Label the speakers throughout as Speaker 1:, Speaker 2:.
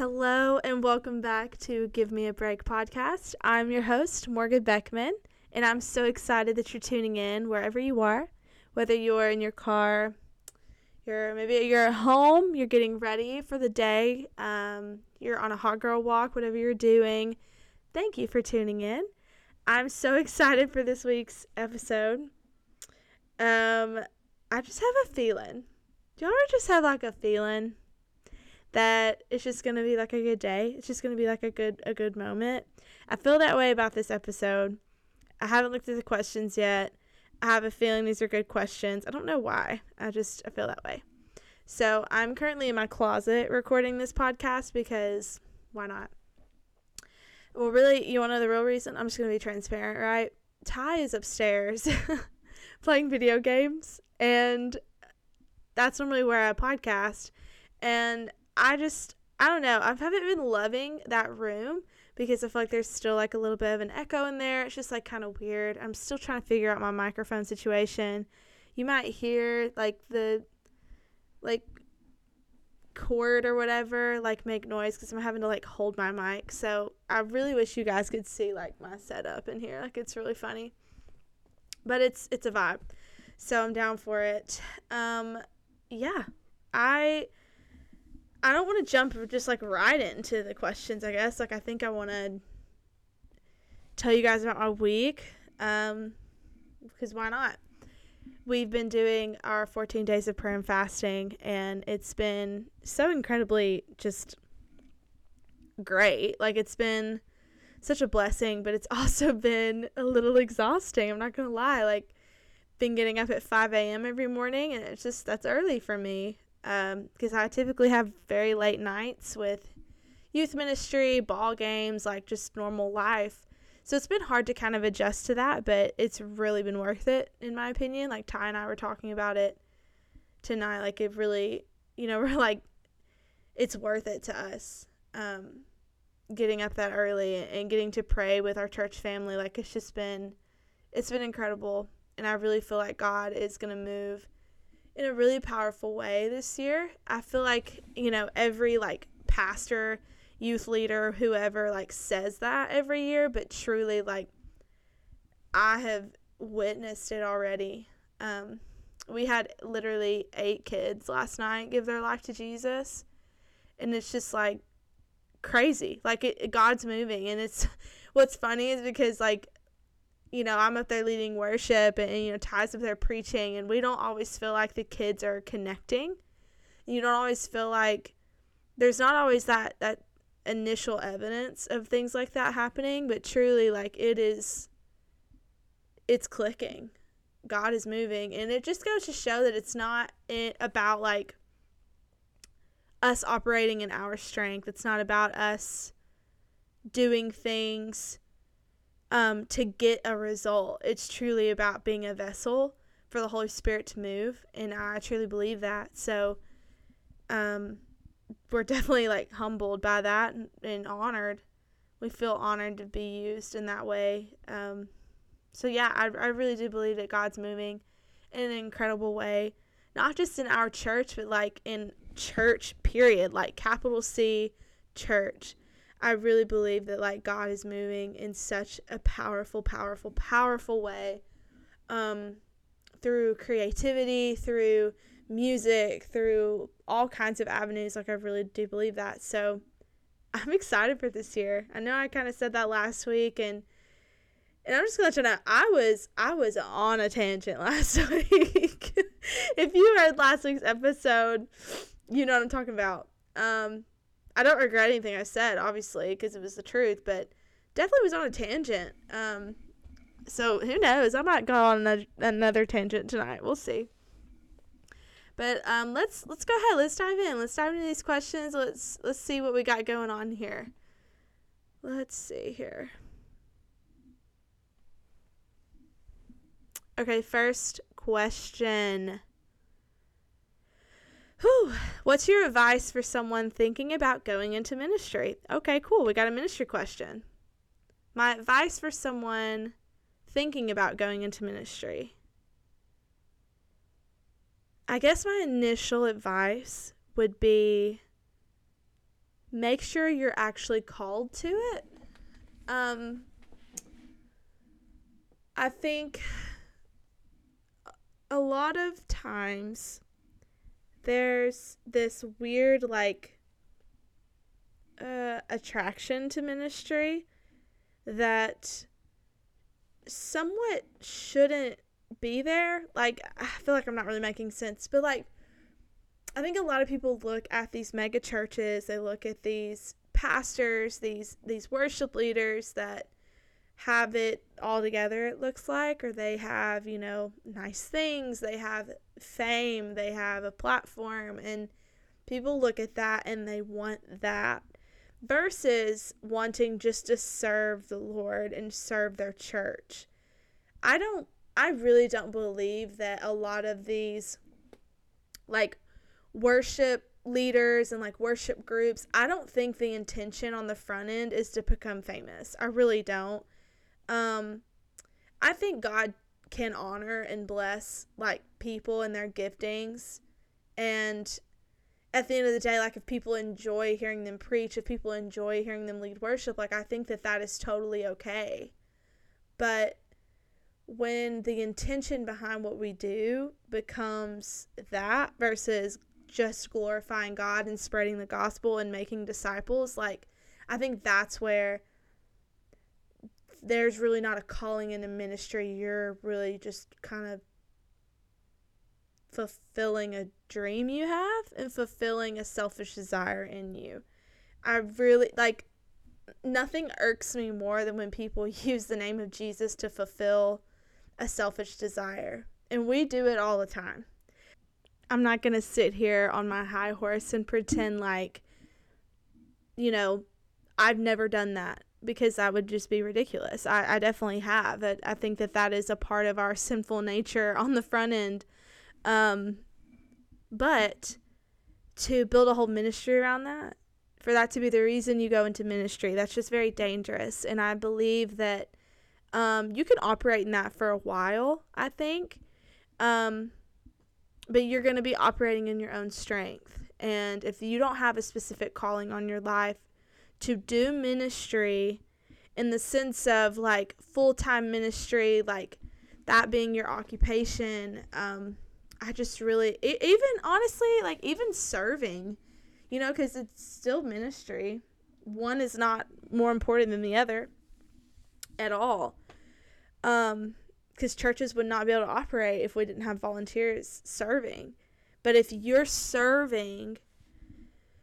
Speaker 1: Hello and welcome back to Give Me a Break podcast. I'm your host, Morgan Beckman, and I'm so excited that you're tuning in wherever you are, whether you're in your car, you're maybe you're at home, you're getting ready for the day, um, you're on a hot girl walk, whatever you're doing. Thank you for tuning in. I'm so excited for this week's episode. Um, I just have a feeling. Do you ever just have like a feeling that it's just gonna be like a good day? It's just gonna be like a good a good moment. I feel that way about this episode. I haven't looked at the questions yet. I have a feeling these are good questions. I don't know why. I just I feel that way. So I'm currently in my closet recording this podcast because why not? Well, really, you want to know the real reason? I'm just gonna be transparent, right? Ty is upstairs playing video games, and that's normally where I podcast. And I just, I don't know, I haven't been loving that room because I feel like there's still like a little bit of an echo in there. It's just like kind of weird. I'm still trying to figure out my microphone situation. You might hear like the, like, cord or whatever like make noise because i'm having to like hold my mic. So i really wish you guys could see like my setup in here. Like it's really funny. But it's it's a vibe. So i'm down for it. Um yeah. I i don't want to jump just like right into the questions i guess. Like i think i want to tell you guys about my week um because why not? We've been doing our 14 days of prayer and fasting and it's been so incredibly just great. Like it's been such a blessing but it's also been a little exhausting i'm not gonna lie. Like been getting up at 5 a.m every morning and it's just that's early for me because um, i typically have very late nights with youth ministry ball games like just normal life so it's been hard to kind of adjust to that, but it's really been worth it in my opinion. Like Ty and I were talking about it tonight. Like it really, you know, we're like, it's worth it to us. Um, getting up that early and getting to pray with our church family. Like it's just been, it's been incredible. And I really feel like God is going to move in a really powerful way this year. I feel like, you know, every like pastor youth leader, whoever like says that every year, but truly like I have witnessed it already. Um, we had literally eight kids last night give their life to Jesus, and it's just like crazy. Like it, God's moving, and it's what's funny is because like you know I'm up there leading worship, and, and you know Ty's up there preaching, and we don't always feel like the kids are connecting. You don't always feel like there's not always that that initial evidence of things like that happening, but truly, like, it is, it's clicking. God is moving. And it just goes to show that it's not it about, like, us operating in our strength. It's not about us doing things um, to get a result. It's truly about being a vessel for the Holy Spirit to move. And I truly believe that. So, um, we're definitely like humbled by that and, and, honored. We feel honored to be used in that way. Um, so yeah, I, I really do believe that God's moving in an incredible way, not just in our church, but like in church period, like capital C church. I really believe that like God is moving in such a powerful, powerful, powerful way. Um, through creativity, through music, through all kinds of avenues. Like, I really do believe that. So, I'm excited for this year. I know I kind of said that last week, and and I'm just gonna let you know I was I was on a tangent last week. if you heard last week's episode, you know what I'm talking about. Um, I don't regret anything I said, obviously, because it was the truth, but definitely was on a tangent. Um, so who knows? I might go on another tangent tonight. We'll see. But um, let's let's go ahead. Let's dive in. Let's dive into these questions. Let's let's see what we got going on here. Let's see here. Okay, first question. Whew. What's your advice for someone thinking about going into ministry? Okay, cool. We got a ministry question. My advice for someone thinking about going into ministry. I guess my initial advice would be make sure you're actually called to it. Um, I think a lot of times there's this weird like uh, attraction to ministry that somewhat shouldn't be there. Like I feel like I'm not really making sense, but like I think a lot of people look at these mega churches, they look at these pastors, these these worship leaders that have it all together it looks like or they have, you know, nice things, they have fame, they have a platform and people look at that and they want that versus wanting just to serve the Lord and serve their church. I don't I really don't believe that a lot of these like worship leaders and like worship groups, I don't think the intention on the front end is to become famous. I really don't. Um I think God can honor and bless like people and their giftings. And at the end of the day like if people enjoy hearing them preach if people enjoy hearing them lead worship like i think that that is totally okay. But when the intention behind what we do becomes that versus just glorifying God and spreading the gospel and making disciples, like I think that's where there's really not a calling in a ministry. You're really just kind of fulfilling a dream you have and fulfilling a selfish desire in you. I really like nothing irks me more than when people use the name of Jesus to fulfill a selfish desire. And we do it all the time. I'm not going to sit here on my high horse and pretend like, you know, I've never done that because that would just be ridiculous. I, I definitely have. I, I think that that is a part of our sinful nature on the front end. Um, but to build a whole ministry around that, for that to be the reason you go into ministry, that's just very dangerous. And I believe that um, you can operate in that for a while, I think. Um, but you're going to be operating in your own strength. And if you don't have a specific calling on your life to do ministry in the sense of like full time ministry, like that being your occupation, um, I just really, even honestly, like even serving, you know, because it's still ministry. One is not more important than the other at all. Um, because churches would not be able to operate if we didn't have volunteers serving. But if you're serving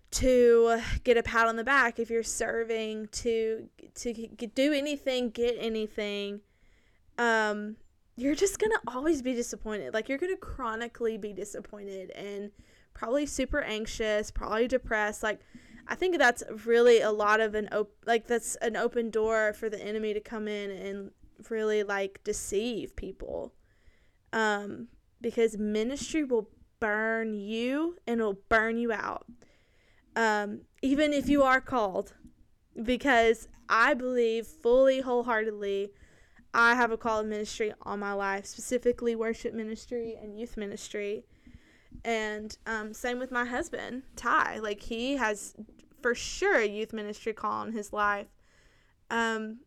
Speaker 1: to get a pat on the back, if you're serving to to do anything, get anything, um, you're just gonna always be disappointed. Like you're gonna chronically be disappointed and probably super anxious, probably depressed. Like I think that's really a lot of an op- like that's an open door for the enemy to come in and really like deceive people. Um, because ministry will burn you and it'll burn you out. Um, even if you are called. Because I believe fully, wholeheartedly, I have a call of ministry on my life, specifically worship ministry and youth ministry. And um, same with my husband, Ty. Like, he has for sure a youth ministry call on his life. Um,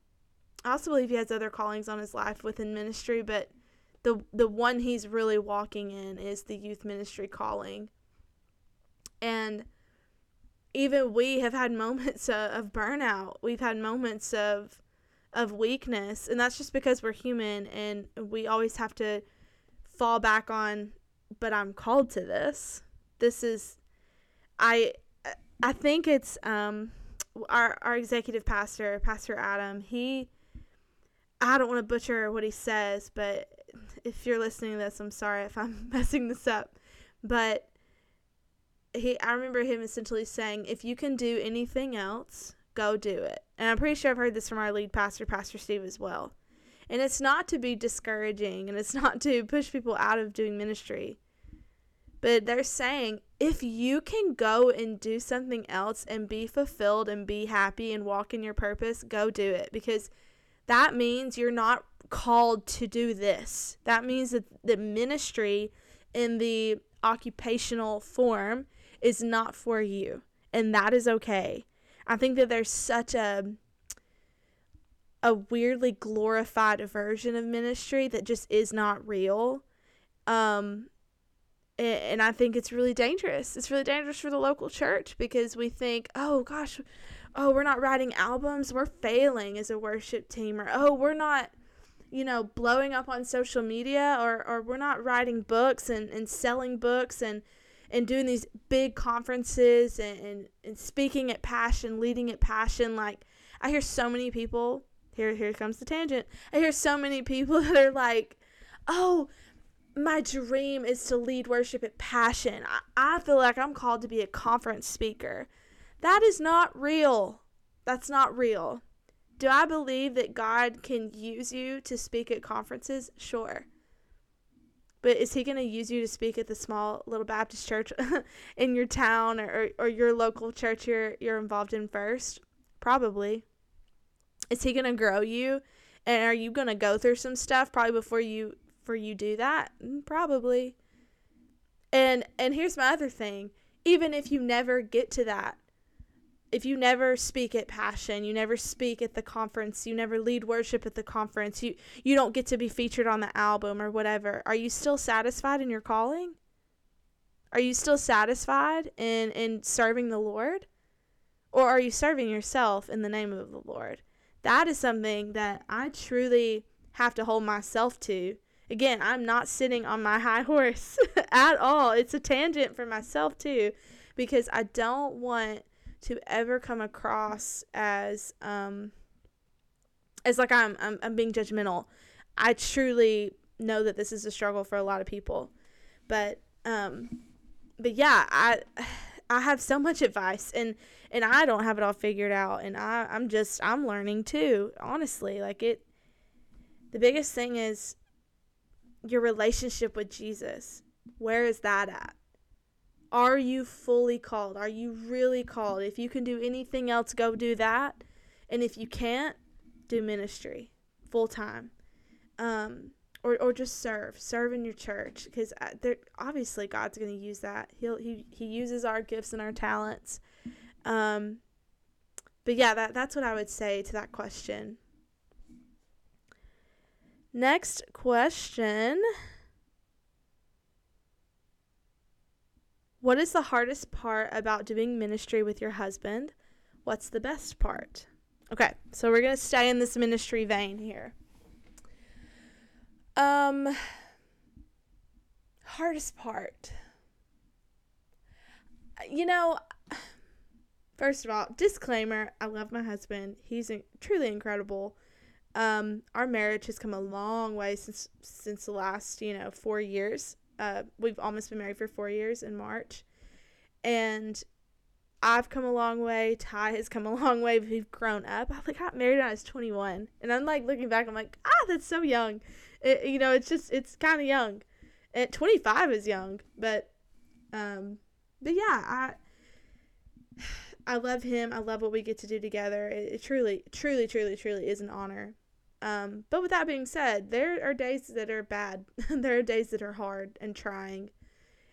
Speaker 1: I also believe he has other callings on his life within ministry, but the the one he's really walking in is the youth ministry calling. And even we have had moments of, of burnout. We've had moments of of weakness, and that's just because we're human and we always have to fall back on but I'm called to this. This is I I think it's um our our executive pastor, Pastor Adam, he I don't want to butcher what he says, but if you're listening to this, I'm sorry if I'm messing this up. But he I remember him essentially saying, if you can do anything else, go do it. And I'm pretty sure I've heard this from our lead pastor, Pastor Steve, as well. And it's not to be discouraging and it's not to push people out of doing ministry. But they're saying if you can go and do something else and be fulfilled and be happy and walk in your purpose, go do it because that means you're not called to do this. That means that the ministry in the occupational form is not for you. And that is okay. I think that there's such a a weirdly glorified version of ministry that just is not real. Um, and I think it's really dangerous. It's really dangerous for the local church because we think, oh gosh, oh, we're not writing albums, we're failing as a worship team, or oh, we're not, you know, blowing up on social media, or, or we're not writing books and, and selling books and, and doing these big conferences and, and, and speaking at passion, leading at passion. Like, I hear so many people, here, here comes the tangent. I hear so many people that are like, oh, my dream is to lead worship at passion. I, I feel like I'm called to be a conference speaker. That is not real. That's not real. Do I believe that God can use you to speak at conferences? Sure. But is he going to use you to speak at the small little Baptist church in your town or, or your local church you're, you're involved in first? Probably. Is he going to grow you? And are you going to go through some stuff probably before you for you do that? Mm, probably. And and here's my other thing. Even if you never get to that, if you never speak at passion, you never speak at the conference, you never lead worship at the conference, you you don't get to be featured on the album or whatever, are you still satisfied in your calling? Are you still satisfied in in serving the Lord? Or are you serving yourself in the name of the Lord? That is something that I truly have to hold myself to Again, I'm not sitting on my high horse at all. It's a tangent for myself too, because I don't want to ever come across as um as like I'm I'm, I'm being judgmental. I truly know that this is a struggle for a lot of people. But um but yeah, I I have so much advice and and I don't have it all figured out and I I'm just I'm learning too, honestly. Like it the biggest thing is your relationship with Jesus. Where is that at? Are you fully called? Are you really called? If you can do anything else, go do that. And if you can't, do ministry full time. Um, or, or just serve, serve in your church because uh, obviously God's going to use that. He'll he he uses our gifts and our talents. Um, but yeah, that that's what I would say to that question. Next question. What is the hardest part about doing ministry with your husband? What's the best part? Okay, so we're going to stay in this ministry vein here. Um hardest part. You know, first of all, disclaimer, I love my husband. He's truly incredible um, our marriage has come a long way since since the last you know four years. Uh, we've almost been married for four years in March, and I've come a long way. Ty has come a long way. We've grown up. I like got married when I was 21, and I'm like looking back. I'm like, ah, that's so young. It, you know, it's just it's kind of young. At 25 is young, but um, but yeah, I I love him. I love what we get to do together. It, it truly, truly, truly, truly is an honor. Um, but with that being said, there are days that are bad. there are days that are hard and trying.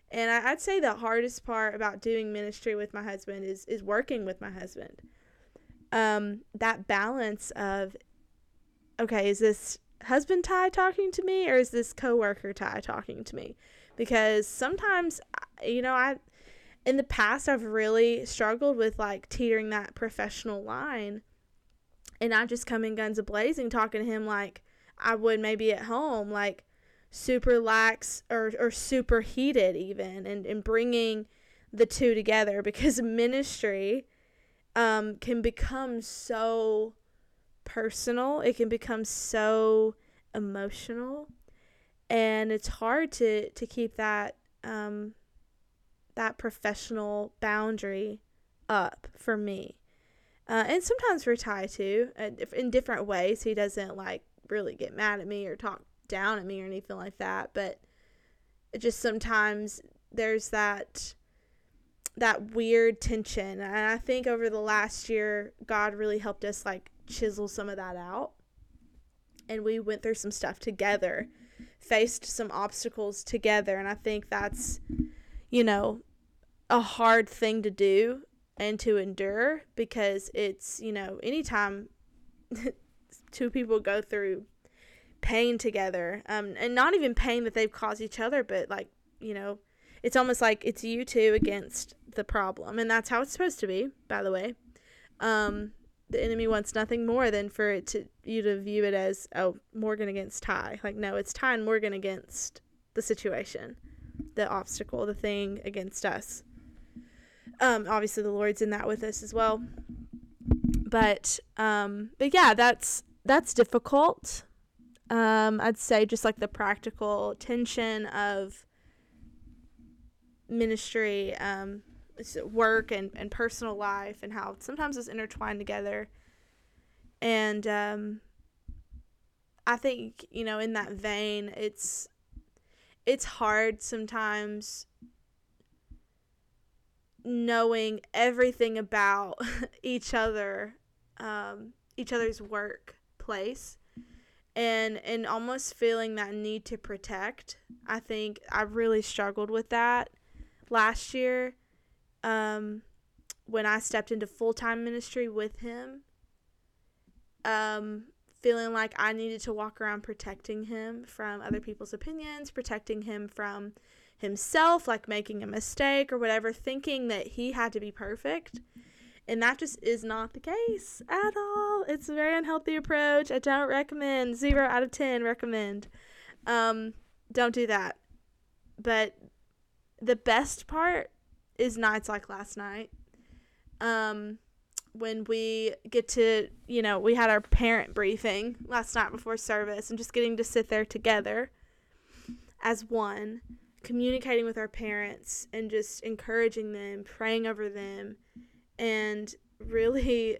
Speaker 1: And I, would say the hardest part about doing ministry with my husband is is working with my husband. Um, that balance of, okay, is this husband Ty talking to me or is this coworker Ty talking to me? Because sometimes, you know, I in the past I've really struggled with like teetering that professional line and not just coming guns a blazing talking to him like I would maybe at home, like super lax or, or super heated even and, and bringing the two together because ministry um, can become so personal. It can become so emotional and it's hard to, to keep that um, that professional boundary up for me. Uh, and sometimes for Ty too, in different ways. He doesn't like really get mad at me or talk down at me or anything like that. But just sometimes there's that that weird tension, and I think over the last year, God really helped us like chisel some of that out, and we went through some stuff together, faced some obstacles together, and I think that's, you know, a hard thing to do and to endure because it's, you know, anytime two people go through pain together, um, and not even pain that they've caused each other, but like, you know, it's almost like it's you two against the problem. And that's how it's supposed to be, by the way. Um, the enemy wants nothing more than for it to you to view it as oh Morgan against Ty. Like no, it's Ty and Morgan against the situation, the obstacle, the thing against us. Um, obviously the Lord's in that with us as well. But um, but yeah, that's that's difficult. Um, I'd say just like the practical tension of ministry, um, work and, and personal life and how sometimes it's intertwined together. And um, I think, you know, in that vein, it's it's hard sometimes knowing everything about each other, um, each other's workplace, and and almost feeling that need to protect. I think I really struggled with that last year um, when I stepped into full time ministry with him, um, feeling like I needed to walk around protecting him from other people's opinions, protecting him from himself, like making a mistake or whatever, thinking that he had to be perfect. And that just is not the case at all. It's a very unhealthy approach. I don't recommend. Zero out of 10 recommend. Um, don't do that. But the best part is nights like last night. Um, when we get to, you know, we had our parent briefing last night before service and just getting to sit there together as one, communicating with our parents and just encouraging them, praying over them, and really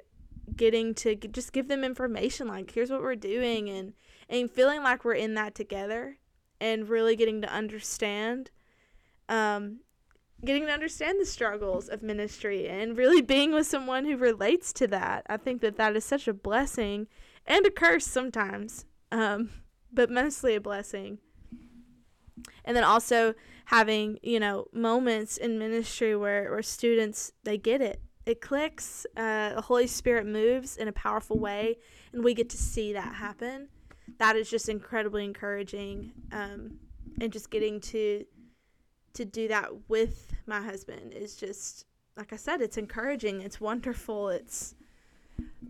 Speaker 1: getting to just give them information like here's what we're doing and and feeling like we're in that together and really getting to understand um getting to understand the struggles of ministry and really being with someone who relates to that. I think that that is such a blessing and a curse sometimes, um, but mostly a blessing. And then also having, you know, moments in ministry where, where students, they get it. It clicks. Uh, the Holy Spirit moves in a powerful way, and we get to see that happen. That is just incredibly encouraging. Um, and just getting to to do that with my husband is just like I said, it's encouraging, it's wonderful, it's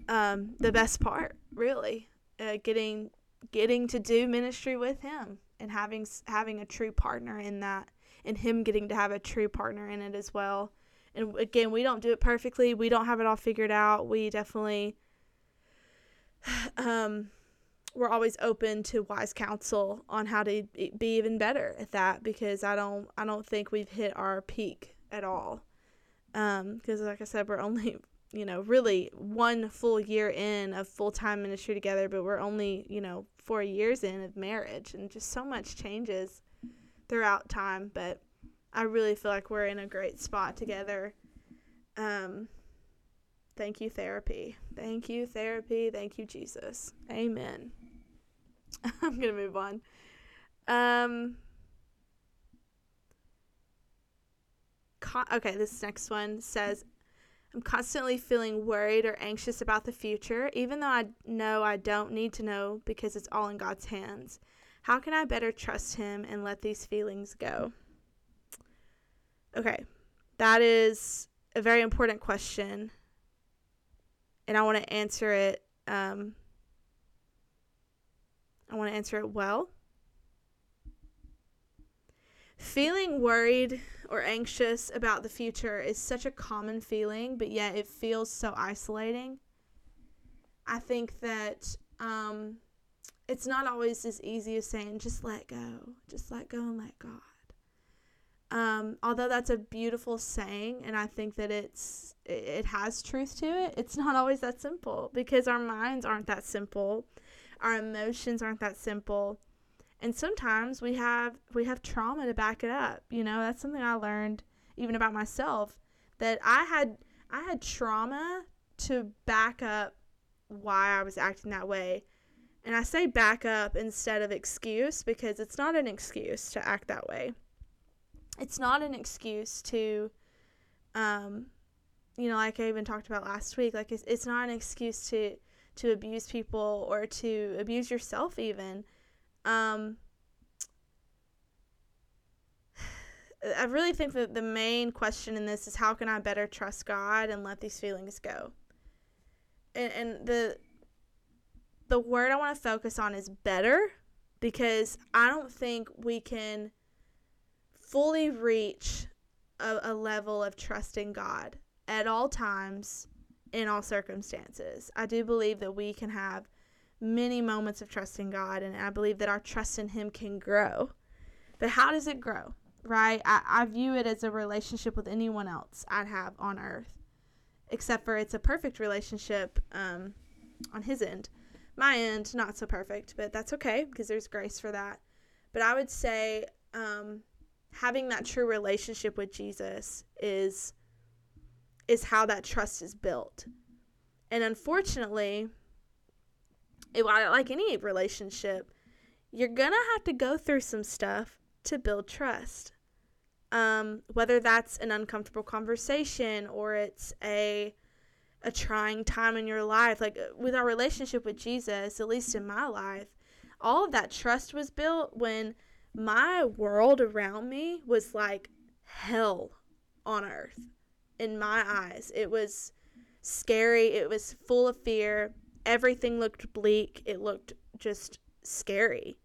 Speaker 1: um, the best part, really, uh, getting getting to do ministry with him and having having a true partner in that, and him getting to have a true partner in it as well. And again, we don't do it perfectly. We don't have it all figured out. We definitely um, we're always open to wise counsel on how to be even better at that because I don't I don't think we've hit our peak at all. Um, because like I said, we're only you know really one full year in of full time ministry together, but we're only you know four years in of marriage, and just so much changes throughout time. But I really feel like we're in a great spot together. Um, thank you, therapy. Thank you, therapy. Thank you, Jesus. Amen. I'm gonna move on. Um. okay, this next one says, I'm constantly feeling worried or anxious about the future, even though I know I don't need to know because it's all in God's hands. How can I better trust Him and let these feelings go? Okay, that is a very important question, and I want to answer it um, I want to answer it well. Feeling worried or anxious about the future is such a common feeling, but yet it feels so isolating. I think that um, it's not always as easy as saying, just let go, just let go and let God. Um, although that's a beautiful saying, and I think that it's it has truth to it. It's not always that simple because our minds aren't that simple our emotions aren't that simple and sometimes we have we have trauma to back it up you know? That's something i learned even about myself that i had i had trauma to back up why i was acting that way. And i say back up instead of excuse because it's not an excuse to act that way. It's not an excuse to um you know, like I even talked about last week, like it's, it's not an excuse to to abuse people or to abuse yourself even. Um, I really think that the main question in this is how can I better trust God and let these feelings go? And, and the the word I want to focus on is better because I don't think we can fully reach a, a level of trusting God at all times in all circumstances. I do believe that we can have many moments of trusting God, and I believe that our trust in Him can grow. But how does it grow? Right? I, I view it as a relationship with anyone else I'd have on earth, except for it's a perfect relationship um, on His end. My end, not so perfect, but that's okay because there's grace for that. But I would say um, having that true relationship with Jesus is is how that trust is built. And unfortunately, like any relationship, you're going to have to go through some stuff to build trust. Um, whether that's an uncomfortable conversation or it's a a trying time in your life like with our relationship with Jesus at least in my life all of that trust was built when my world around me was like hell on earth in my eyes. It was scary, it was full of fear. Everything looked bleak, it looked just scary.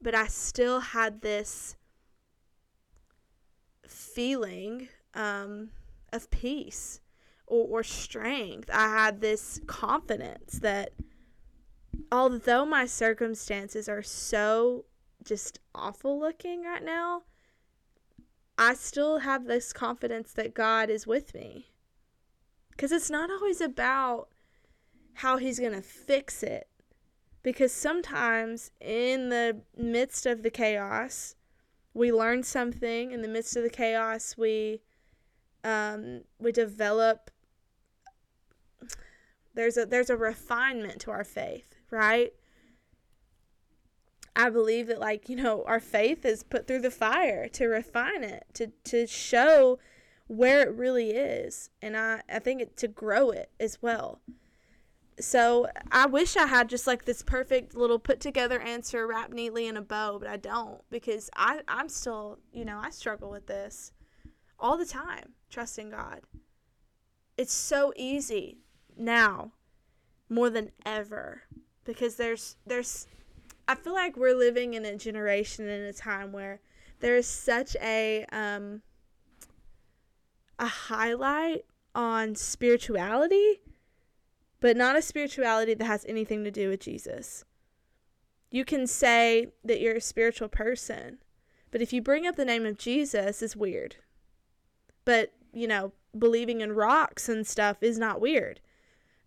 Speaker 1: But I still had this feeling um, of peace or, or strength. I had this confidence that although my circumstances are so just awful looking right now, I still have this confidence that God is with me. Because it's not always about how He's going to fix it. Because sometimes in the midst of the chaos, we learn something. In the midst of the chaos, we um, we develop. There's a there's a refinement to our faith, right? I believe that like, you know, our faith is put through the fire to refine it, to to show where it really is. And I I think it to grow it as well. So, I wish I had just like this perfect little put together answer wrapped neatly in a bow, but I don't because I I'm still, you know, I struggle with this all the time, trusting God. It's so easy now more than ever because there's there's I feel like we're living in a generation in a time where there is such a um, a highlight on spirituality, but not a spirituality that has anything to do with Jesus. You can say that you're a spiritual person, but if you bring up the name of Jesus, it's weird. But, you know, believing in rocks and stuff is not weird.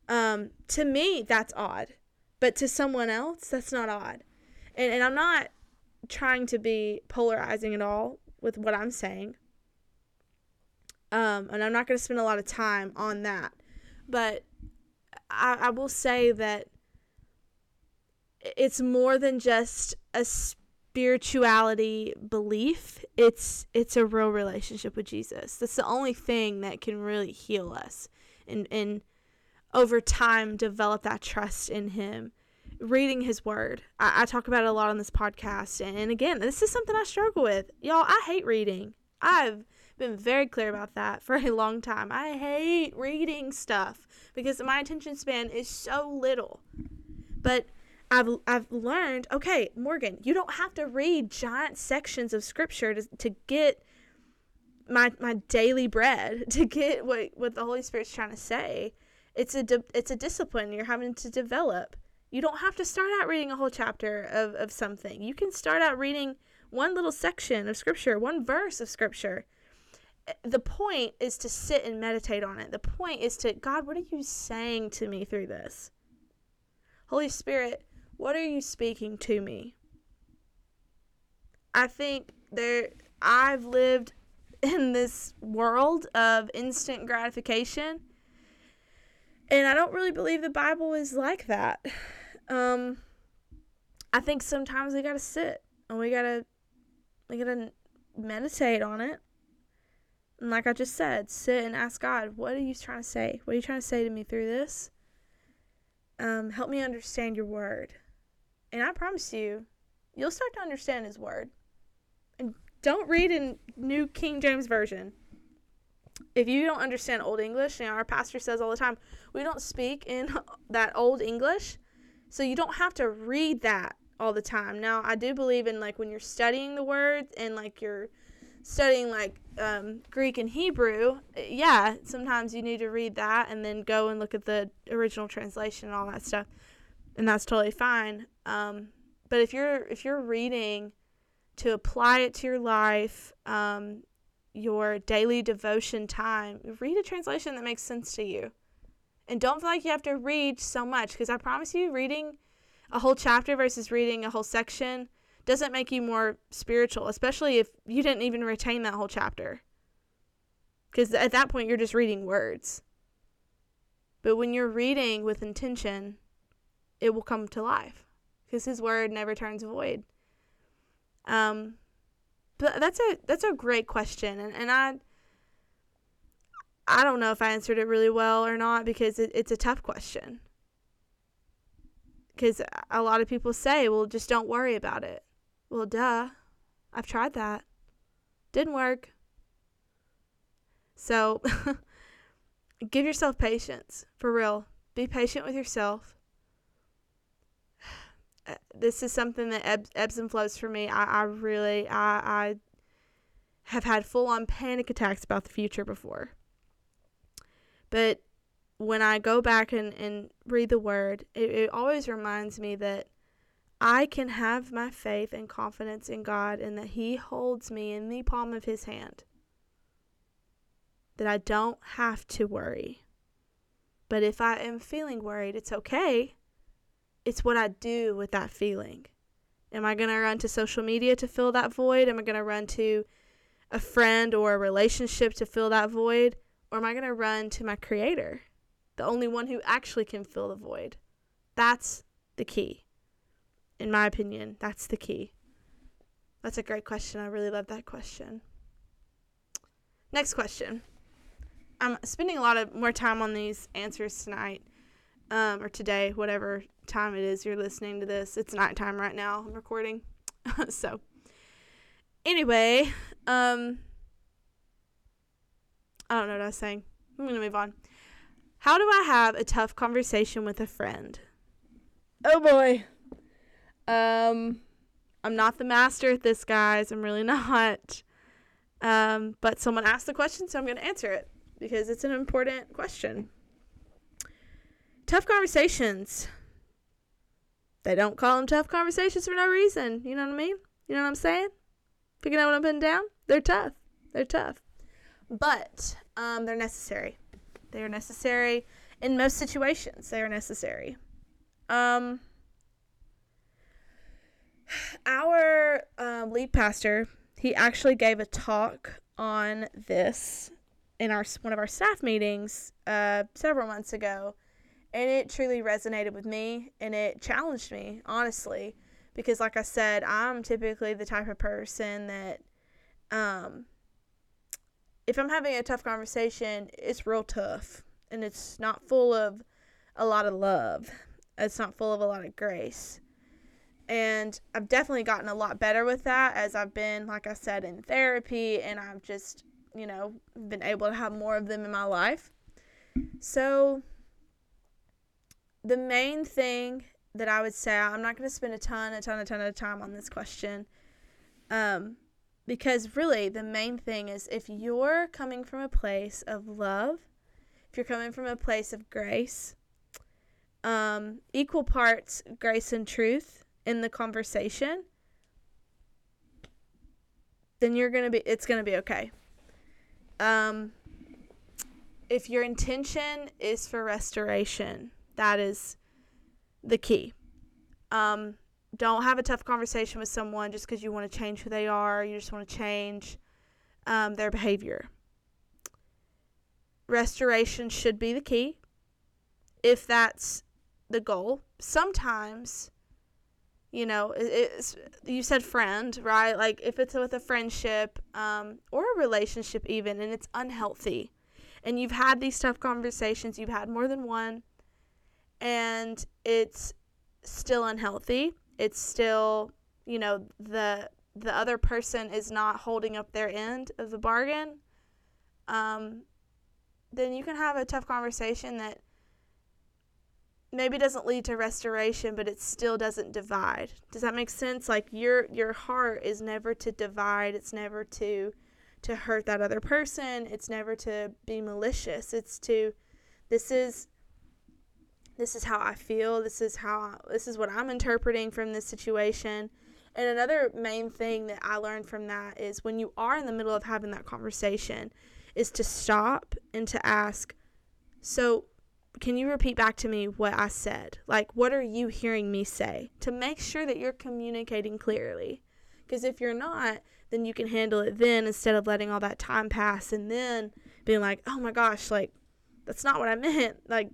Speaker 1: Um, to me, that's odd. But to someone else, that's not odd. And, and I'm not trying to be polarizing at all with what I'm saying. Um, and I'm not going to spend a lot of time on that. But I, I will say that it's more than just a spirituality belief. It's it's a real relationship with Jesus. That's the only thing that can really heal us and and over time develop that trust in him reading his word. I, I, talk about it a lot on this podcast. And, and again, this is something I struggle with. Y'all, I hate reading. I've been very clear about that for a long time. I hate reading stuff because my attention span is so little. But I've I've learned, okay, Morgan, you don't have to read giant sections of scripture to to get my my daily bread, to get what what the Holy Spirit's trying to say. It's a di- it's a discipline you're having to develop. You don't have to start out reading a whole chapter of, of something. You can start out reading one little section of scripture, one verse of scripture. The point is to sit and meditate on it. The point is to, God, what are you saying to me through this? Holy Spirit, what are you speaking to me? I think there I've lived in this world of instant gratification. And I don't really believe the Bible is like that. Um, I think sometimes we gotta sit and we gotta we gotta meditate on it. And like I just said, sit and ask God, what are you trying to say? What are you trying to say to me through this? Um, help me understand your word. And I promise you, you'll start to understand his word. And don't read in New King James Version. If you don't understand Old English, you know, our pastor says all the time, we don't speak in that Old English. So you don't have to read that all the time. Now, I do believe in like when you're studying the word and like you're studying like um, Greek and Hebrew, yeah, sometimes you need to read that and then go and look at the original translation and all that stuff, and that's totally fine. Um, but if you're if you're reading to apply it to your life, um, your daily devotion time, read a translation that makes sense to you, and don't feel like you have to read so much because I promise you, reading a whole chapter versus reading a whole section doesn't make you more spiritual, especially if you didn't even retain that whole chapter. Because at that point, you're just reading words. But when you're reading with intention, it will come to life because His word never turns void. Um, but that's a that's a great question, and and I I don't know if I answered it really well or not because it, it's a tough question. Because a lot of people say, well, just don't worry about it. Well, duh. I've tried that. Didn't work. So, give yourself patience. For real. Be patient with yourself. Uh, this is something that ebbs, ebbs and flows for me. I, I really, I, I have had full on panic attacks about the future before. But when I go back and, and read the word, it, it always reminds me that I can have my faith and confidence in God and that He holds me in the palm of His hand. That I don't have to worry. But if I am feeling worried, it's okay. It's what I do with that feeling. Am I going to run to social media to fill that void? Am I going to run to a friend or a relationship to fill that void? Or am I going to run to my Creator, the only one who actually can fill the void? That's the key in my opinion. That's the key. That's a great question. I really love that question. Next question. I'm spending a lot of more time on these answers tonight, um, or today, whatever time it is you're listening to this. It's nighttime right now. I'm recording. so, anyway, um, I don't know what I was saying. I'm going to move on. How do I have a tough conversation with a friend? Oh boy. Um, I'm not the master at this, guys. I'm really not. Um, but someone asked the question, so I'm going to answer it because it's an important question. Tough conversations. They don't call them tough conversations for no reason. You know what I mean? You know what I'm saying? Picking out what I'm putting down? They're tough. They're tough. But um, they're necessary. They are necessary in most situations. They are necessary. Um, our um, lead pastor, he actually gave a talk on this in our one of our staff meetings uh, several months ago, and it truly resonated with me and it challenged me honestly because, like I said, I'm typically the type of person that, um, if I'm having a tough conversation, it's real tough and it's not full of a lot of love. It's not full of a lot of grace. And I've definitely gotten a lot better with that as I've been, like I said, in therapy and I've just, you know, been able to have more of them in my life. So, the main thing that I would say, I'm not going to spend a ton, a ton, a ton of time on this question. Um, because really, the main thing is if you're coming from a place of love, if you're coming from a place of grace, um, equal parts grace and truth, in the conversation, then you're going to be it's going to be okay. Um if your intention is for restoration, that is the key. Um don't have a tough conversation with someone just because you want to change who they are, you just want to change um, their behavior. Restoration should be the key if that's the goal. Sometimes you know, it's you said friend, right? Like if it's with a friendship um, or a relationship even, and it's unhealthy, and you've had these tough conversations, you've had more than one, and it's still unhealthy. It's still, you know, the the other person is not holding up their end of the bargain. Um, then you can have a tough conversation that maybe doesn't lead to restoration but it still doesn't divide. Does that make sense? Like your your heart is never to divide. It's never to to hurt that other person. It's never to be malicious. It's to this is this is how i feel. This is how this is what i'm interpreting from this situation. And another main thing that i learned from that is when you are in the middle of having that conversation is to stop and to ask so can you repeat back to me what I said? Like, what are you hearing me say? To make sure that you're communicating clearly. Because if you're not, then you can handle it then instead of letting all that time pass and then being like, oh my gosh, like, that's not what I meant. Like,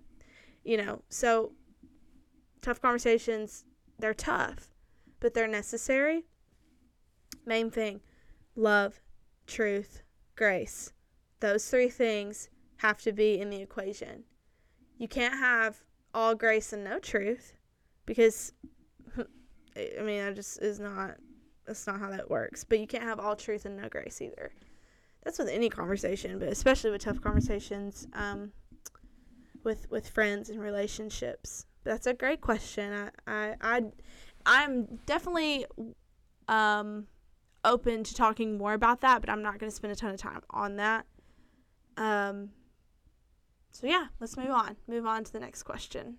Speaker 1: you know, so tough conversations, they're tough, but they're necessary. Main thing love, truth, grace. Those three things have to be in the equation you can't have all grace and no truth because I mean that just is not that's not how that works. But you can't have all truth and no grace either. That's with any conversation, but especially with tough conversations um, with with friends and relationships. That's a great question. I I, I I'm definitely um, open to talking more about that, but I'm not going to spend a ton of time on that. Um, so, yeah, let's move on. Move on to the next question.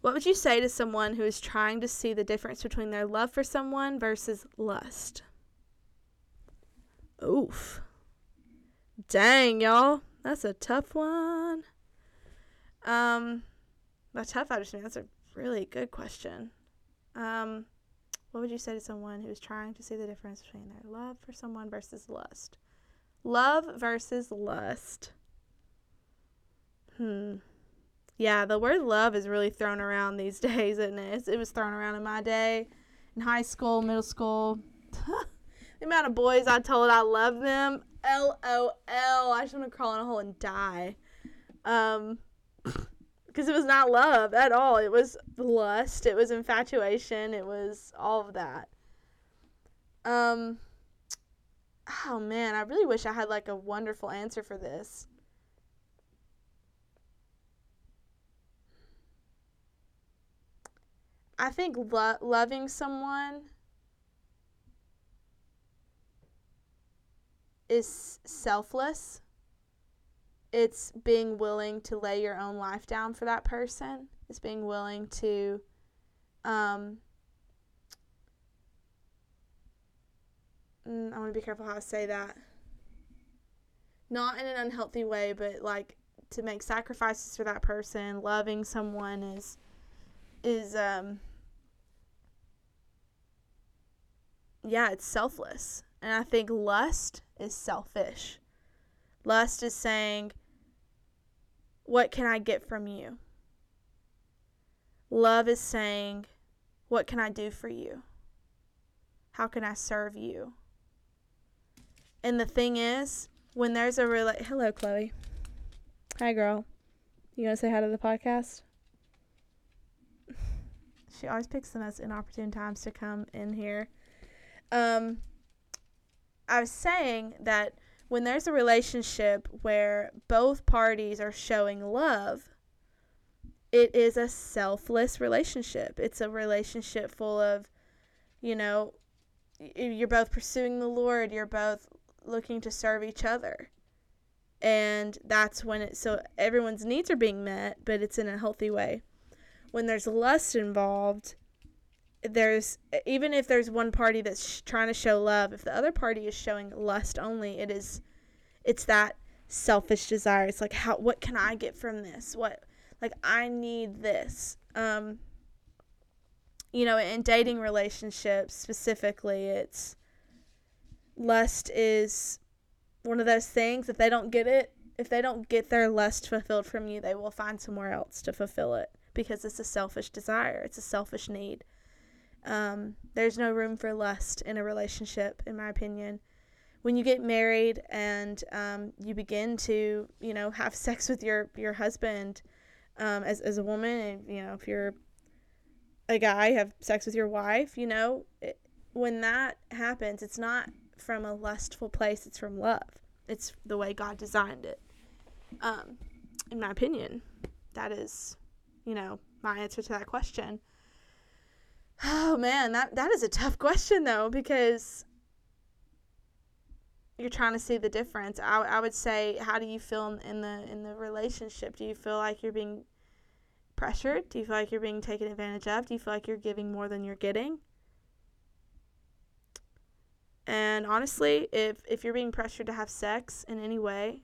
Speaker 1: What would you say to someone who is trying to see the difference between their love for someone versus lust? Oof. Dang, y'all. That's a tough one. Um, by tough, I just mean that's a really good question. Um, what would you say to someone who is trying to see the difference between their love for someone versus lust? Love versus lust. Hmm. Yeah, the word love is really thrown around these days, isn't it? It was thrown around in my day, in high school, middle school. the amount of boys I told I love them. L O L. I just want to crawl in a hole and die. Um, because it was not love at all. It was lust. It was infatuation. It was all of that. Um, oh man, I really wish I had like a wonderful answer for this. I think lo- loving someone is selfless. It's being willing to lay your own life down for that person. It's being willing to um, mm, I want to be careful how I say that. Not in an unhealthy way, but like to make sacrifices for that person, loving someone is is um yeah, it's selfless. And I think lust is selfish. Lust is saying, What can I get from you? Love is saying, What can I do for you? How can I serve you? And the thing is, when there's a real hello, Chloe. Hi, girl. You gonna say hi to the podcast? she always picks the most inopportune times to come in here. Um, I was saying that when there's a relationship where both parties are showing love, it is a selfless relationship. It's a relationship full of, you know, you're both pursuing the Lord, you're both looking to serve each other. And that's when it so everyone's needs are being met, but it's in a healthy way. When there's lust involved, there's even if there's one party that's sh- trying to show love, if the other party is showing lust only, it is it's that selfish desire. It's like how what can I get from this? What like I need this. Um you know, in dating relationships specifically, it's lust is one of those things. If they don't get it, if they don't get their lust fulfilled from you, they will find somewhere else to fulfill it because it's a selfish desire, it's a selfish need. Um, there's no room for lust in a relationship, in my opinion. When you get married and um, you begin to, you know, have sex with your your husband um, as as a woman, and you know, if you're a guy, have sex with your wife, you know, it, when that happens, it's not from a lustful place; it's from love. It's the way God designed it. Um, in my opinion, that is, you know, my answer to that question. Oh man, that that is a tough question though because you're trying to see the difference. I, I would say, how do you feel in the in the relationship? Do you feel like you're being pressured? Do you feel like you're being taken advantage of? Do you feel like you're giving more than you're getting? And honestly, if if you're being pressured to have sex in any way,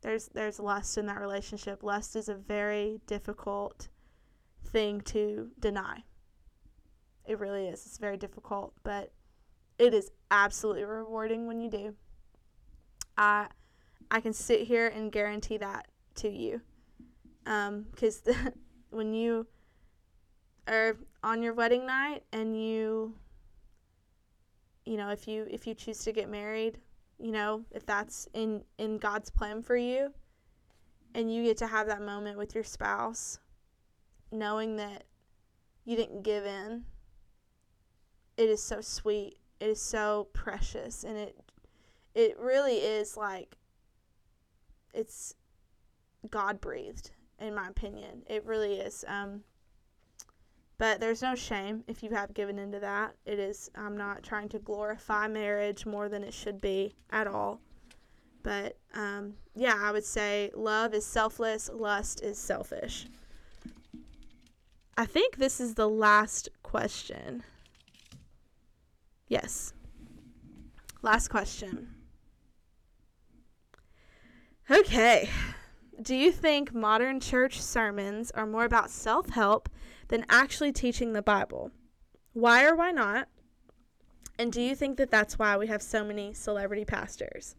Speaker 1: there's there's lust in that relationship. Lust is a very difficult thing to deny. It really is. It's very difficult, but it is absolutely rewarding when you do. I I can sit here and guarantee that to you. Um, because when you are on your wedding night and you you know, if you if you choose to get married, you know, if that's in in God's plan for you and you get to have that moment with your spouse knowing that you didn't give in it is so sweet. It is so precious and it it really is like it's God breathed in my opinion. It really is. Um but there's no shame if you have given into that. It is I'm not trying to glorify marriage more than it should be at all. But um, yeah, I would say love is selfless, lust is selfish. I think this is the last question. Yes. Last question. Okay. Do you think modern church sermons are more about self help than actually teaching the Bible? Why or why not? And do you think that that's why we have so many celebrity pastors?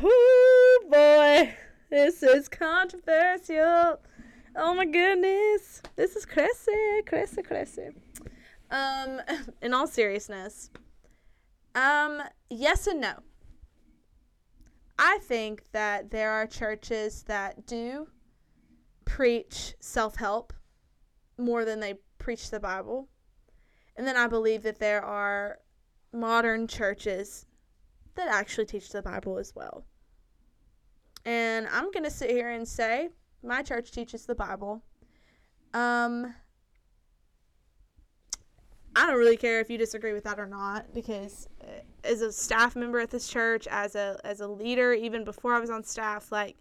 Speaker 1: Oh boy, this is controversial. Oh my goodness, this is crazy, crazy, crazy. Um, in all seriousness, um, yes and no. I think that there are churches that do preach self help more than they preach the Bible. And then I believe that there are modern churches that actually teach the Bible as well. And I'm going to sit here and say my church teaches the Bible. Um, I don't really care if you disagree with that or not because uh, as a staff member at this church, as a as a leader, even before I was on staff, like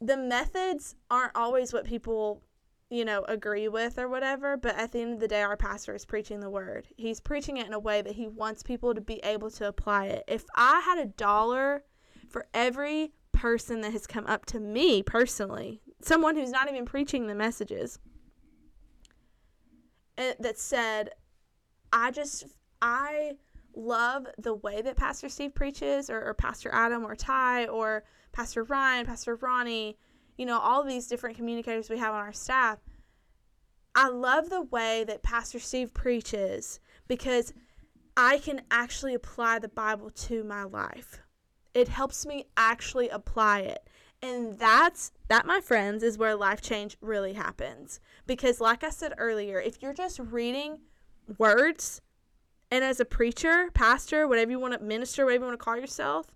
Speaker 1: the methods aren't always what people, you know, agree with or whatever, but at the end of the day our pastor is preaching the word. He's preaching it in a way that he wants people to be able to apply it. If I had a dollar for every person that has come up to me personally, someone who's not even preaching the messages, Uh, that said, I just, I love the way that Pastor Steve preaches, or, or Pastor Adam, or Ty, or Pastor Ryan, Pastor Ronnie, you know, all these different communicators we have on our staff. I love the way that Pastor Steve preaches because I can actually apply the Bible to my life. It helps me actually apply it. And that's that my friends is where life change really happens. Because like I said earlier, if you're just reading words and as a preacher, pastor, whatever you want to minister, whatever you want to call yourself,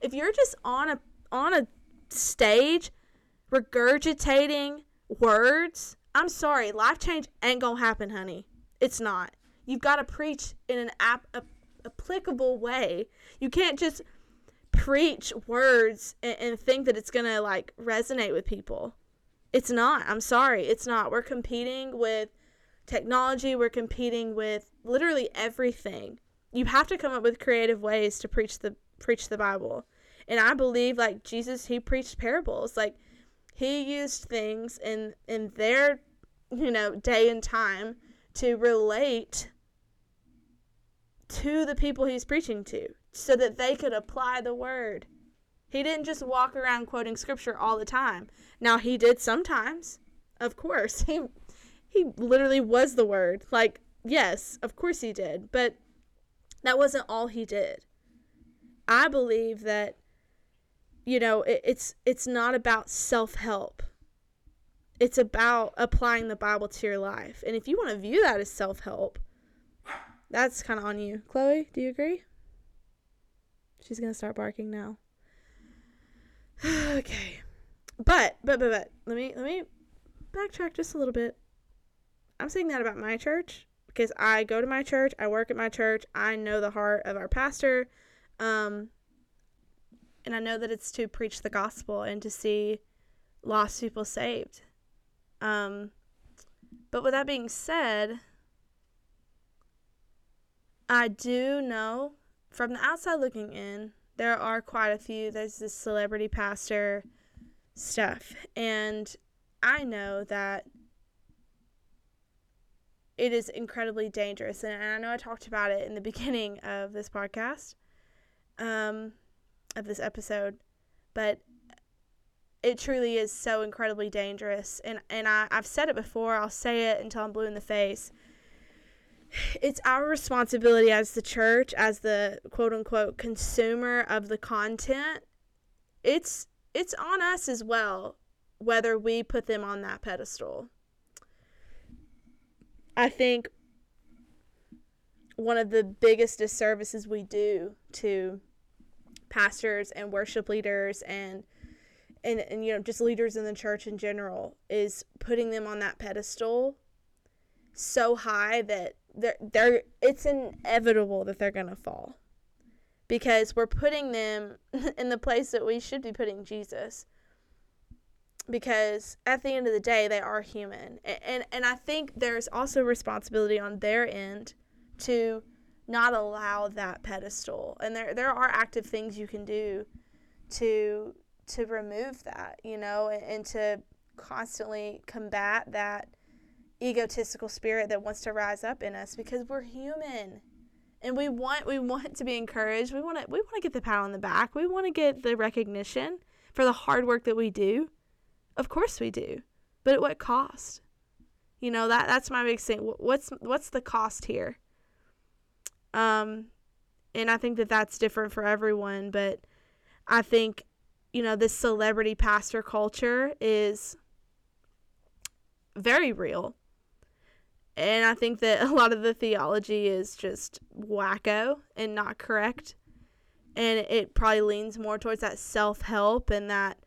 Speaker 1: if you're just on a on a stage regurgitating words, I'm sorry, life change ain't to happen, honey. It's not. You've got to preach in an ap- a- applicable way. You can't just preach words and, and think that it's going to like resonate with people. It's not. I'm sorry. It's not. We're competing with technology, we're competing with literally everything. You have to come up with creative ways to preach the preach the Bible. And I believe like Jesus he preached parables. Like he used things in in their you know day and time to relate to the people he's preaching to so that they could apply the word. He didn't just walk around quoting scripture all the time. Now he did sometimes. Of course. He he literally was the word. Like, yes, of course he did, but that wasn't all he did. I believe that you know, it, it's it's not about self-help. It's about applying the Bible to your life. And if you want to view that as self-help, that's kind of on you. Chloe, do you agree? She's to start barking now. okay. But, but, but, but, let me, let me backtrack just a little bit. I'm saying that about my church because I go to my church, I work at my church, I know the heart of our pastor, um, and I know that it's to preach the gospel and to see lost people saved. Um, but with that being said, I do know from the outside looking in, there are quite a few. There's this celebrity pastor stuff. And I know that it is incredibly dangerous. And I know I talked about it in the beginning of this podcast, um, of this episode, but it truly is so incredibly dangerous. And, and I, I've said it before, I'll say it until I'm blue in the face it's our responsibility as the church, as the quote unquote consumer of the content. It's it's on us as well whether we put them on that pedestal. I think one of the biggest disservices we do to pastors and worship leaders and and, and you know just leaders in the church in general is putting them on that pedestal so high that they're, they're it's inevitable that they're going to fall. Because we're putting them in the place that we should be putting Jesus. Because at the end of the day they are human. And, and and I think there's also responsibility on their end to not allow that pedestal. And there there are active things you can do to to remove that you know and, and to constantly combat that egotistical spirit that wants to rise up in us because we're human. And we want we want to be encouraged. We want to we want to get the pat on the back. We want to get the recognition for the hard work that we do. Of course we do. But at what cost? You know that that's my big thing. What's what's the cost here? Um and i think that that's different for everyone but i think you know this celebrity pastor culture is very real and I think that a lot of the theology is just wacko and not correct. And it probably leans more towards that self help and that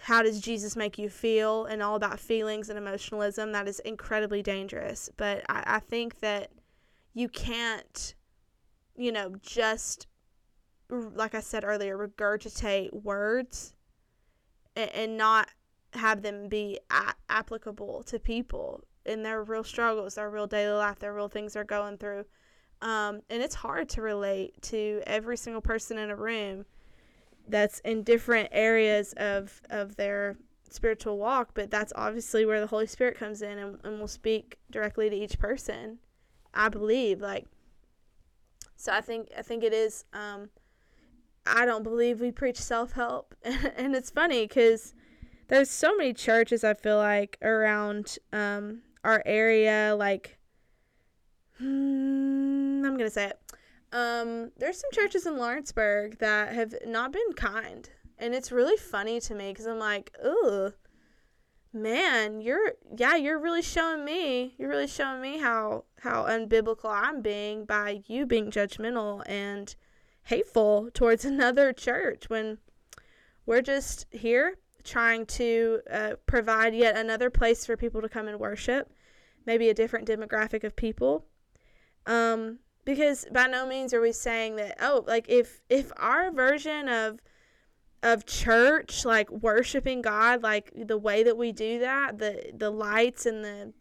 Speaker 1: how does Jesus make you feel and all about feelings and emotionalism. That is incredibly dangerous. But I, I think that you can't, you know, just, like I said earlier, regurgitate words and, and not have them be a- applicable to people in their real struggles, their real daily life, their real things they're going through. Um, and it's hard to relate to every single person in a room that's in different areas of, of their spiritual walk, but that's obviously where the Holy Spirit comes in and, and will speak directly to each person. I believe like so I think I think it is um I don't believe we preach self-help and it's funny cuz there's so many churches I feel like around um our area, like, hmm, I'm gonna say it. Um, there's some churches in Lawrenceburg that have not been kind, and it's really funny to me because I'm like, ugh, man, you're yeah, you're really showing me, you're really showing me how how unbiblical I'm being by you being judgmental and hateful towards another church when we're just here trying to uh, provide yet another place for people to come and worship, maybe a different demographic of people. Um, because by no means are we saying that oh, like if if our version of of church, like worshiping God, like the way that we do that, the the lights and the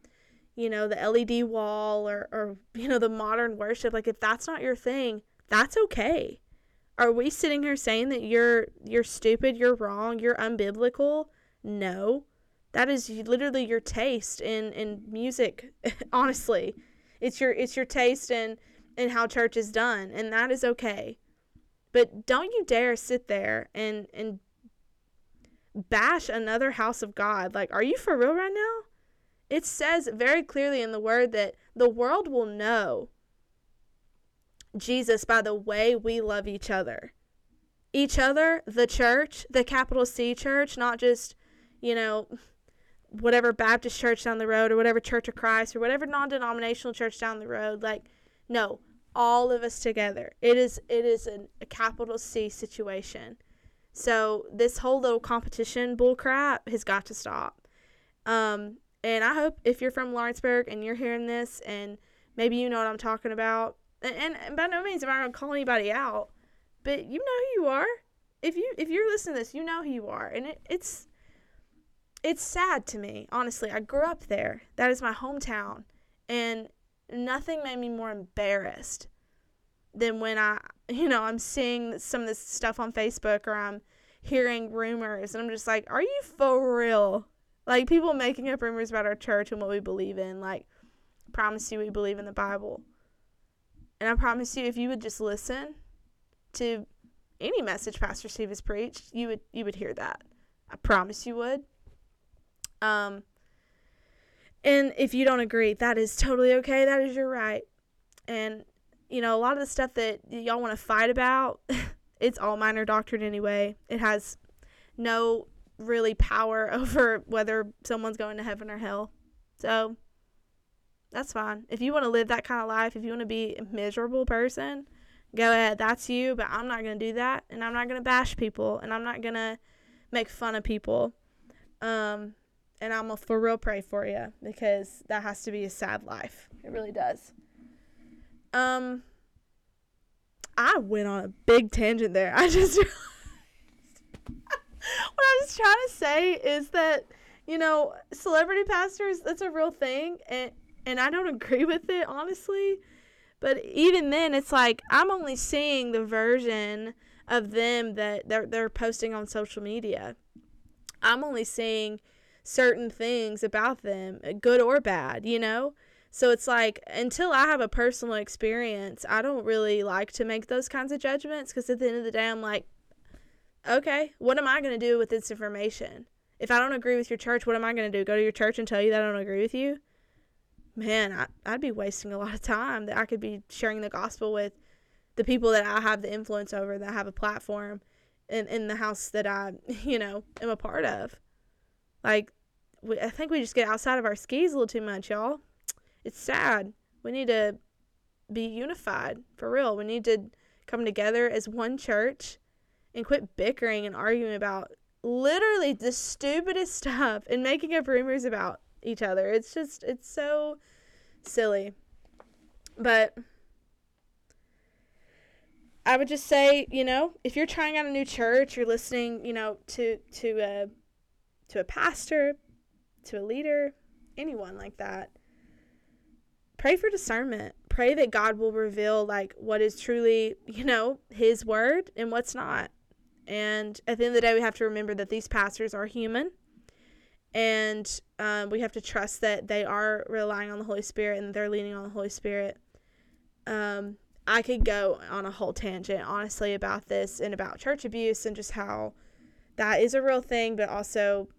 Speaker 1: you know the LED wall or or you know the modern worship, like if that's not your thing, that's okay are we sitting here saying that you're you're stupid, you're wrong, you're unbiblical? No. That is literally your taste in in music, honestly. It's your it's your taste in in how church is done, and that is okay. But don't you dare sit there and and bash another house of God. Like, are you for real right now? It says very clearly in the word that the world will know Jesus by the way we love each other. Each other, the church, the capital C church, not just, you know, whatever Baptist church down the road or whatever Church of Christ or whatever non-denominational church down the road. Like, no, all of us together. It is it is an, a capital C situation. So this whole little competition bull crap has got to stop. Um, and I hope if you're from Lawrenceburg and you're hearing this and maybe you know what I'm talking about, and, and by no means am I gonna call anybody out, but you know who you are. If you if you're listening to this, you know who you are, and it, it's it's sad to me, honestly. I grew up there. That is my hometown, and nothing made me more embarrassed than when I, you know, I'm seeing some of this stuff on Facebook or I'm hearing rumors, and I'm just like, are you for real? Like people making up rumors about our church and what we believe in. Like, promise you, we believe in the Bible. And I promise you, if you would just listen to any message Pastor Steve has preached, you would you would hear that. I promise you would. Um, and if you don't agree, that is totally okay. That is your right. And you know, a lot of the stuff that y'all want to fight about, it's all minor doctrine anyway. It has no really power over whether someone's going to heaven or hell. So that's fine. If you want to live that kind of life, if you want to be a miserable person, go ahead. That's you, but I'm not going to do that. And I'm not going to bash people. And I'm not going to make fun of people. Um, and I'm to for real pray for you because that has to be a sad life. It really does. Um, I went on a big tangent there. I just. what I was trying to say is that, you know, celebrity pastors, that's a real thing. And and I don't agree with it honestly. But even then, it's like I'm only seeing the version of them that they're they're posting on social media. I'm only seeing certain things about them, uh, good or bad, you know? So it's like until I have a personal experience, I don't really like to make those kinds of judgments because at the end of the day, I'm like, okay, what am I going to do with this information? If I don't agree with your church, what am I going to do? Go to your church and tell you that I don't agree with you? Man, I, I'd be wasting a lot of time that I could be sharing the gospel with the people that I have the influence over, that have a platform in, in the house that I, you know, am a part of. Like, we, I think we just get outside of our skis a little too much, y'all. It's sad. We need to be unified, for real. We need to come together as one church and quit bickering and arguing about literally the stupidest stuff and making up rumors about each other. It's just it's so silly. But I would just say, you know, if you're trying out a new church, you're listening, you know, to to a to a pastor, to a leader, anyone like that. Pray for discernment. Pray that God will reveal like what is truly, you know, his word and what's not. And at the end of the day, we have to remember that these pastors are human and um, we have to trust that they are relying on the Holy Spirit and they're leaning on the Holy Spirit. Um, I could go on a whole tangent, honestly, about this and about church abuse and just how that is a real thing, but also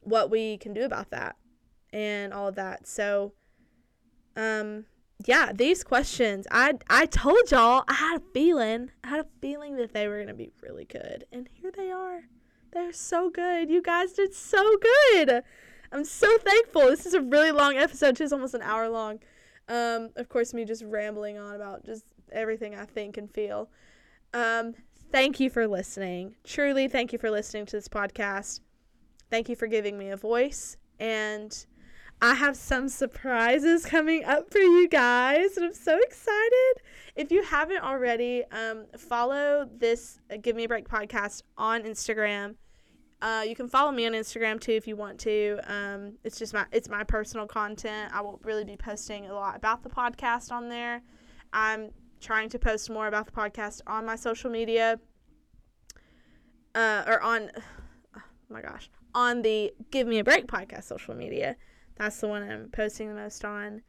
Speaker 1: what we can do about that and all of that. So, um, yeah, these questions, I I told y'all I had a feeling, I had a feeling that they were gonna be really good, and here they are. They're so good. You guys did so good. I'm so thankful. This is a really long episode, too. It's almost an hour long. Um, of course, me just rambling on about just everything I think and feel. Um, thank you for listening. Truly, thank you for listening to this podcast. Thank you for giving me a voice. And I have some surprises coming up for you guys, and I'm so excited. If you haven't already, um, follow this uh, Give Me a Break podcast on Instagram uh, you can follow me on Instagram too if you want to. Um, it's just my it's my personal content. I will really be posting a lot about the podcast on there. I'm trying to post more about the podcast on my social media. Uh, or on, oh my gosh, on the Give Me a Break podcast social media. That's the one I'm posting the most on.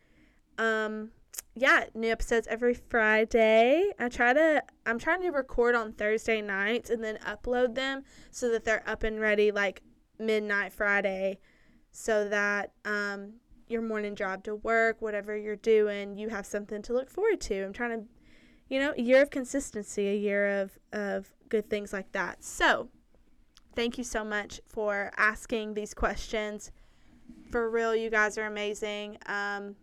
Speaker 1: Um, yeah, new episodes every Friday. I try to I'm trying to record on Thursday nights and then upload them so that they're up and ready like midnight Friday so that um your morning drive to work, whatever you're doing, you have something to look forward to. I'm trying to you know, a year of consistency, a year of of good things like that. So, thank you so much for asking these questions. For real, you guys are amazing. Um,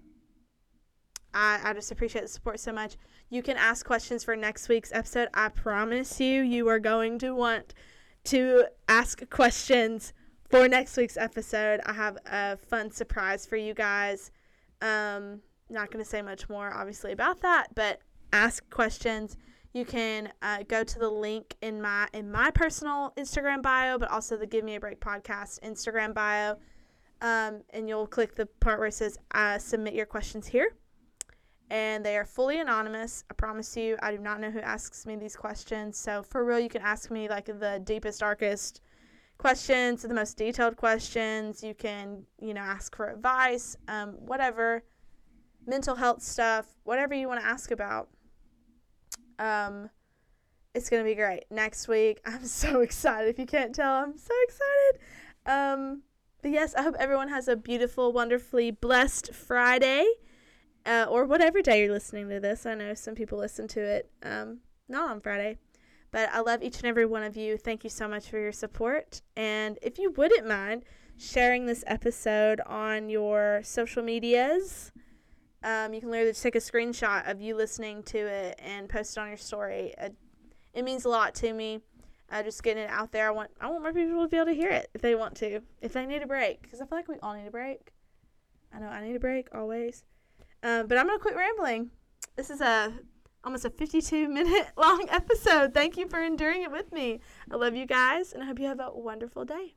Speaker 1: I, I just appreciate the support so much. You can ask questions for next week's episode. I promise you, you are going to want to ask questions for next week's episode. I have a fun surprise for you guys. Um, not going to say much more, obviously, about that, but ask questions. You can uh, go to the link in my in my personal Instagram bio, but also the Give Me a Break podcast Instagram bio, um, and you'll click the part where it says uh, "Submit your questions here." And they are fully anonymous. I promise you, I do not know who asks me these questions. So, for real, you can ask me like the deepest, darkest questions, the most detailed questions. You can, you know, ask for advice, um, whatever, mental health stuff, whatever you want to ask about. Um, it's going to be great. Next week, I'm so excited. If you can't tell, I'm so excited. Um, but yes, I hope everyone has a beautiful, wonderfully blessed Friday uh, or whatever day you're listening to this. I know some people listen to it um, not on Friday. But I love each and every one of you. Thank you so much for your support. And if you wouldn't mind sharing this episode on your social medias, um, you can literally just take a screenshot of you listening to it and post it on your story. It, it means a lot to me. Uh, just getting it out there. I want I want more people to be able to hear it if they want to, if they need a break, because I feel like we all need a break. I know I need a break always. Um, but I'm gonna quit rambling. This is a almost a 52 minute long episode. Thank you for enduring it with me. I love you guys, and I hope you have a wonderful day.